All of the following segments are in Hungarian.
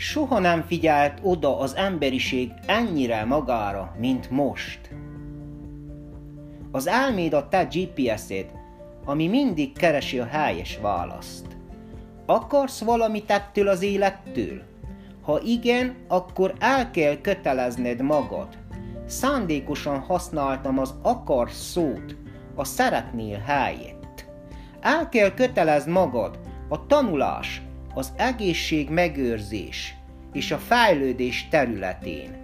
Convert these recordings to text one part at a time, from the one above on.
Soha nem figyelt oda az emberiség ennyire magára, mint most. Az elméd a te GPS-ed, ami mindig keresi a helyes választ. Akarsz valamit ettől az élettől? Ha igen, akkor el kell kötelezned magad. Szándékosan használtam az akar szót a szeretnél helyett. El kell kötelezd magad a tanulás, az egészség megőrzés és a fejlődés területén.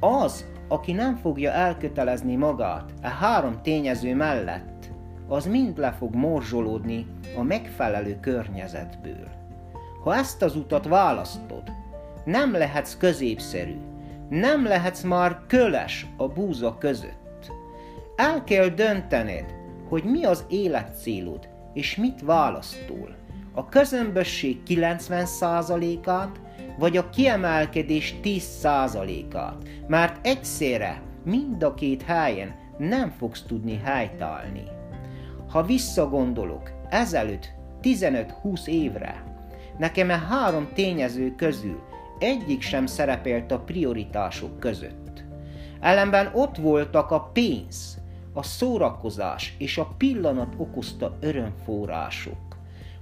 Az, aki nem fogja elkötelezni magát a három tényező mellett, az mind le fog morzsolódni a megfelelő környezetből. Ha ezt az utat választod, nem lehetsz középszerű, nem lehetsz már köles a búza között. El kell döntened, hogy mi az életcélod, és mit választol. A közömbösség 90%-át, vagy a kiemelkedés 10%-át, mert egyszerre mind a két helyen nem fogsz tudni helytállni. Ha visszagondolok, ezelőtt 15-20 évre, nekem a három tényező közül egyik sem szerepelt a prioritások között. Ellenben ott voltak a pénz, a szórakozás és a pillanat okozta örömforrások.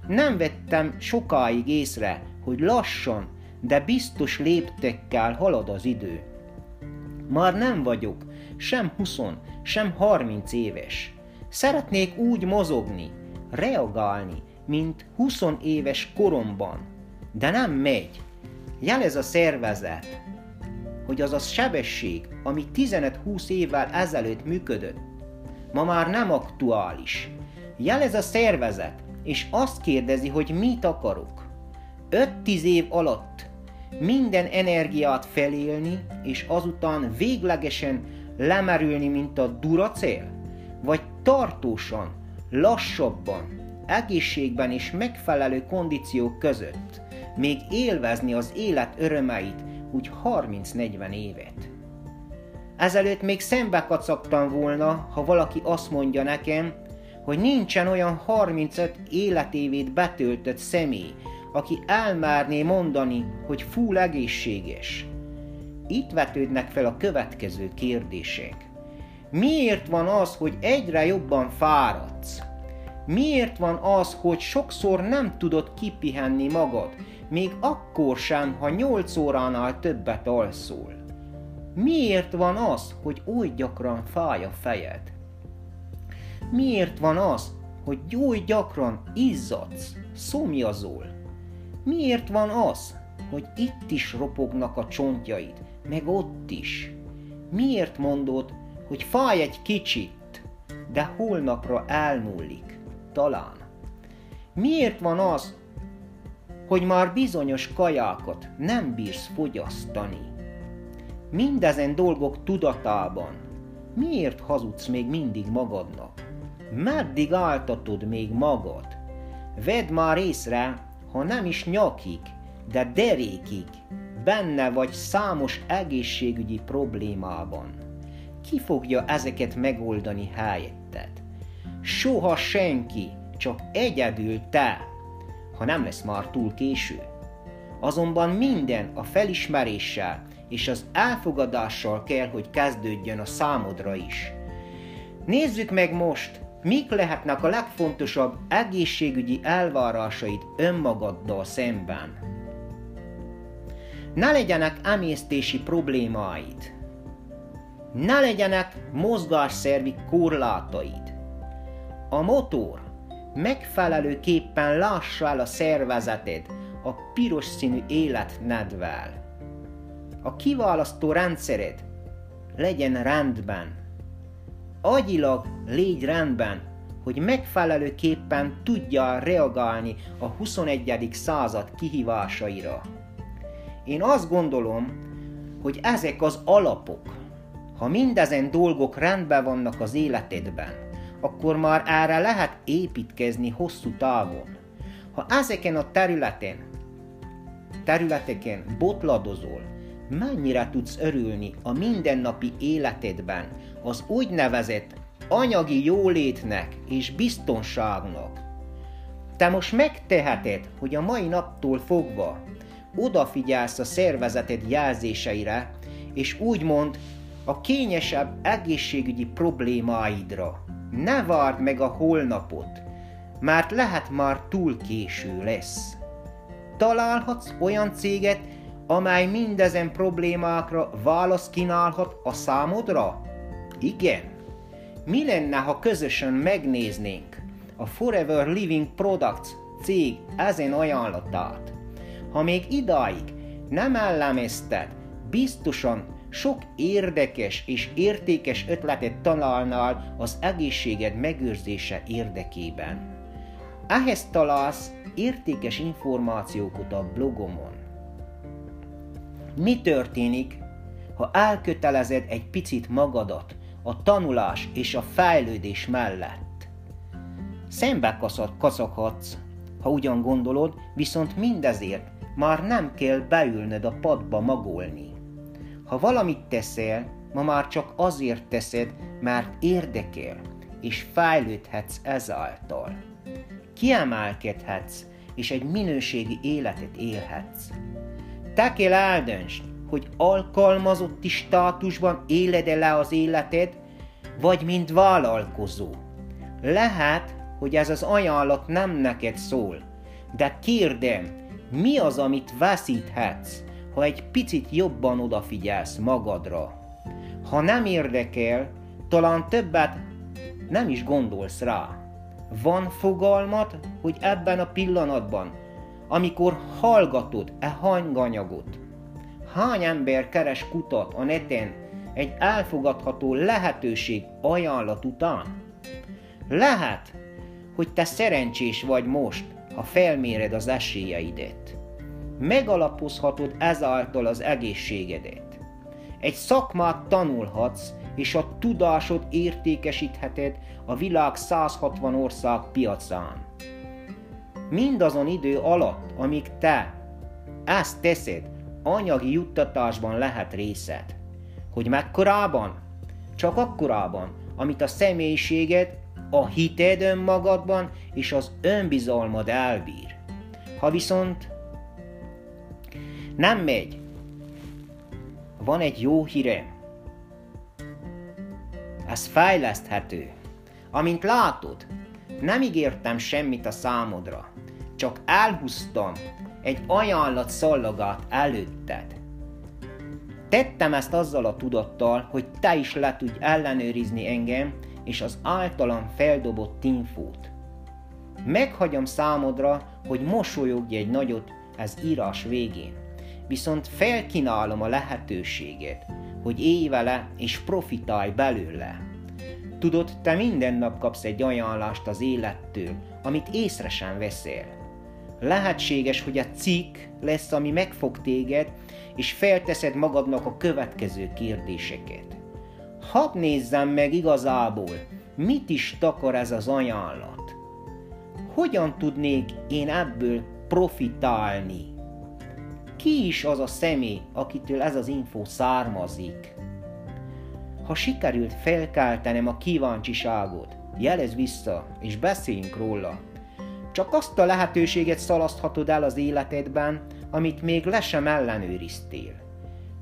Nem vettem sokáig észre, hogy lassan, de biztos léptekkel halad az idő. Már nem vagyok sem 20, sem 30 éves. Szeretnék úgy mozogni, reagálni, mint 20 éves koromban, de nem megy. Jelez a szervezet, hogy az a sebesség, ami 15-20 évvel ezelőtt működött, ma már nem aktuális. Jelez a szervezet, és azt kérdezi, hogy mit akarok. 5-10 év alatt minden energiát felélni, és azután véglegesen lemerülni, mint a duracél? Vagy tartósan, lassabban, egészségben és megfelelő kondíciók között még élvezni az élet örömeit úgy 30-40 évet. Ezelőtt még szembe kacagtam volna, ha valaki azt mondja nekem, hogy nincsen olyan 35 életévét betöltött személy, aki elmárné mondani, hogy full egészséges. Itt vetődnek fel a következő kérdések. Miért van az, hogy egyre jobban fáradsz? Miért van az, hogy sokszor nem tudod kipihenni magad, még akkor sem, ha 8 óránál többet alszol? Miért van az, hogy oly gyakran fáj a fejed? Miért van az, hogy oly gyakran izzadsz, szomjazol? Miért van az, hogy itt is ropognak a csontjaid, meg ott is? Miért mondod, hogy fáj egy kicsit, de holnapra elmúlik, talán? Miért van az, hogy már bizonyos kajákat nem bírsz fogyasztani? Mindezen dolgok tudatában miért hazudsz még mindig magadnak? Meddig áltatod még magad? Vedd már észre, ha nem is nyakig, de derékig, benne vagy számos egészségügyi problémában. Ki fogja ezeket megoldani helyetted? Soha senki, csak egyedül te, ha nem lesz már túl késő. Azonban minden a felismeréssel és az elfogadással kell, hogy kezdődjön a számodra is. Nézzük meg most, Mik lehetnek a legfontosabb egészségügyi elvárásaid önmagaddal szemben? Ne legyenek emésztési problémáid. Ne legyenek mozgásszervi korlátaid. A motor megfelelőképpen lássa el a szervezeted a piros színű életnedvel. A kiválasztó rendszered legyen rendben agyilag légy rendben, hogy megfelelőképpen tudja reagálni a 21. század kihívásaira. Én azt gondolom, hogy ezek az alapok, ha mindezen dolgok rendben vannak az életedben, akkor már erre lehet építkezni hosszú távon. Ha ezeken a területen, területeken botladozol, mennyire tudsz örülni a mindennapi életedben az úgynevezett anyagi jólétnek és biztonságnak. Te most megteheted, hogy a mai naptól fogva odafigyelsz a szervezeted jelzéseire, és úgymond a kényesebb egészségügyi problémáidra. Ne várd meg a holnapot, mert lehet már túl késő lesz. Találhatsz olyan céget, amely mindezen problémákra választ kínálhat a számodra? Igen. Mi lenne, ha közösen megnéznénk a Forever Living Products cég ezen ajánlatát? Ha még idáig nem elemezted, biztosan sok érdekes és értékes ötletet találnál az egészséged megőrzése érdekében. Ehhez találsz értékes információkat a blogomon. Mi történik, ha elkötelezed egy picit magadat a tanulás és a fejlődés mellett? Szembe kaszakhatsz, ha ugyan gondolod, viszont mindezért már nem kell beülnöd a padba magolni. Ha valamit teszel, ma már csak azért teszed, mert érdekel, és fejlődhetsz ezáltal. Kiemelkedhetsz, és egy minőségi életet élhetsz. Te kell eldöntsd, hogy alkalmazotti státusban éled-e le az életed, vagy mint vállalkozó. Lehet, hogy ez az ajánlat nem neked szól, de kérdem, mi az, amit veszíthetsz, ha egy picit jobban odafigyelsz magadra? Ha nem érdekel, talán többet nem is gondolsz rá. Van fogalmat, hogy ebben a pillanatban, amikor hallgatod e hanganyagot, hány ember keres kutat a neten egy elfogadható lehetőség ajánlat után? Lehet, hogy te szerencsés vagy most, ha felméred az esélyeidet. Megalapozhatod ezáltal az egészségedet. Egy szakmát tanulhatsz, és a tudásod értékesítheted a világ 160 ország piacán. Mindazon idő alatt, amíg te ezt teszed, anyagi juttatásban lehet részed. Hogy mekkorában? Csak akkorában, amit a személyiséged, a hited önmagadban és az önbizalmad elbír. Ha viszont nem megy, van egy jó hírem. Ez fejleszthető. Amint látod, nem ígértem semmit a számodra, csak elhúztam egy ajánlat szallagát előtted. Tettem ezt azzal a tudattal, hogy te is le tudj ellenőrizni engem és az általam feldobott infót. Meghagyom számodra, hogy mosolyogj egy nagyot ez írás végén. Viszont felkínálom a lehetőséget, hogy élj vele és profitálj belőle. Tudod, te minden nap kapsz egy ajánlást az élettől, amit észre sem veszel. Lehetséges, hogy a cikk lesz, ami megfog téged, és felteszed magadnak a következő kérdéseket. Hadd nézzem meg igazából, mit is takar ez az ajánlat. Hogyan tudnék én ebből profitálni? Ki is az a személy, akitől ez az info származik? Ha sikerült felkeltenem a kíváncsiságot, jelez vissza, és beszéljünk róla. Csak azt a lehetőséget szalaszthatod el az életedben, amit még le sem ellenőriztél.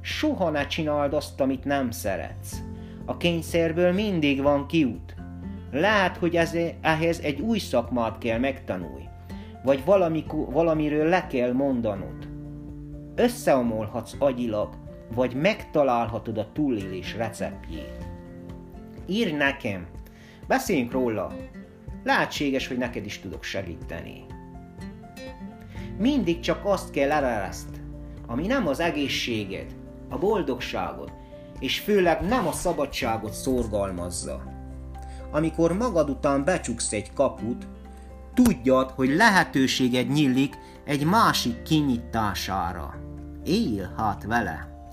Soha ne csináld azt, amit nem szeretsz. A kényszerből mindig van kiút. Lehet, hogy ez, ehhez egy új szakmát kell megtanulni, vagy valami, valamiről le kell mondanod. Összeomolhatsz agyilag, vagy megtalálhatod a túlélés receptjét. Írj nekem, beszéljünk róla, lehetséges, hogy neked is tudok segíteni. Mindig csak azt kell erereszt, ami nem az egészséged, a boldogságod, és főleg nem a szabadságot szorgalmazza. Amikor magad után becsuksz egy kaput, tudjad, hogy lehetőséged nyílik egy másik kinyitására. Él hát vele!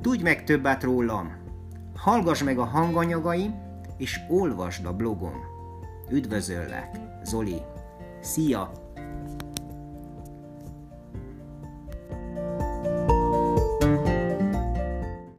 Tudj meg többet rólam! Hallgass meg a hanganyagaim, és olvasd a blogom. Üdvözöllek, Zoli! Szia!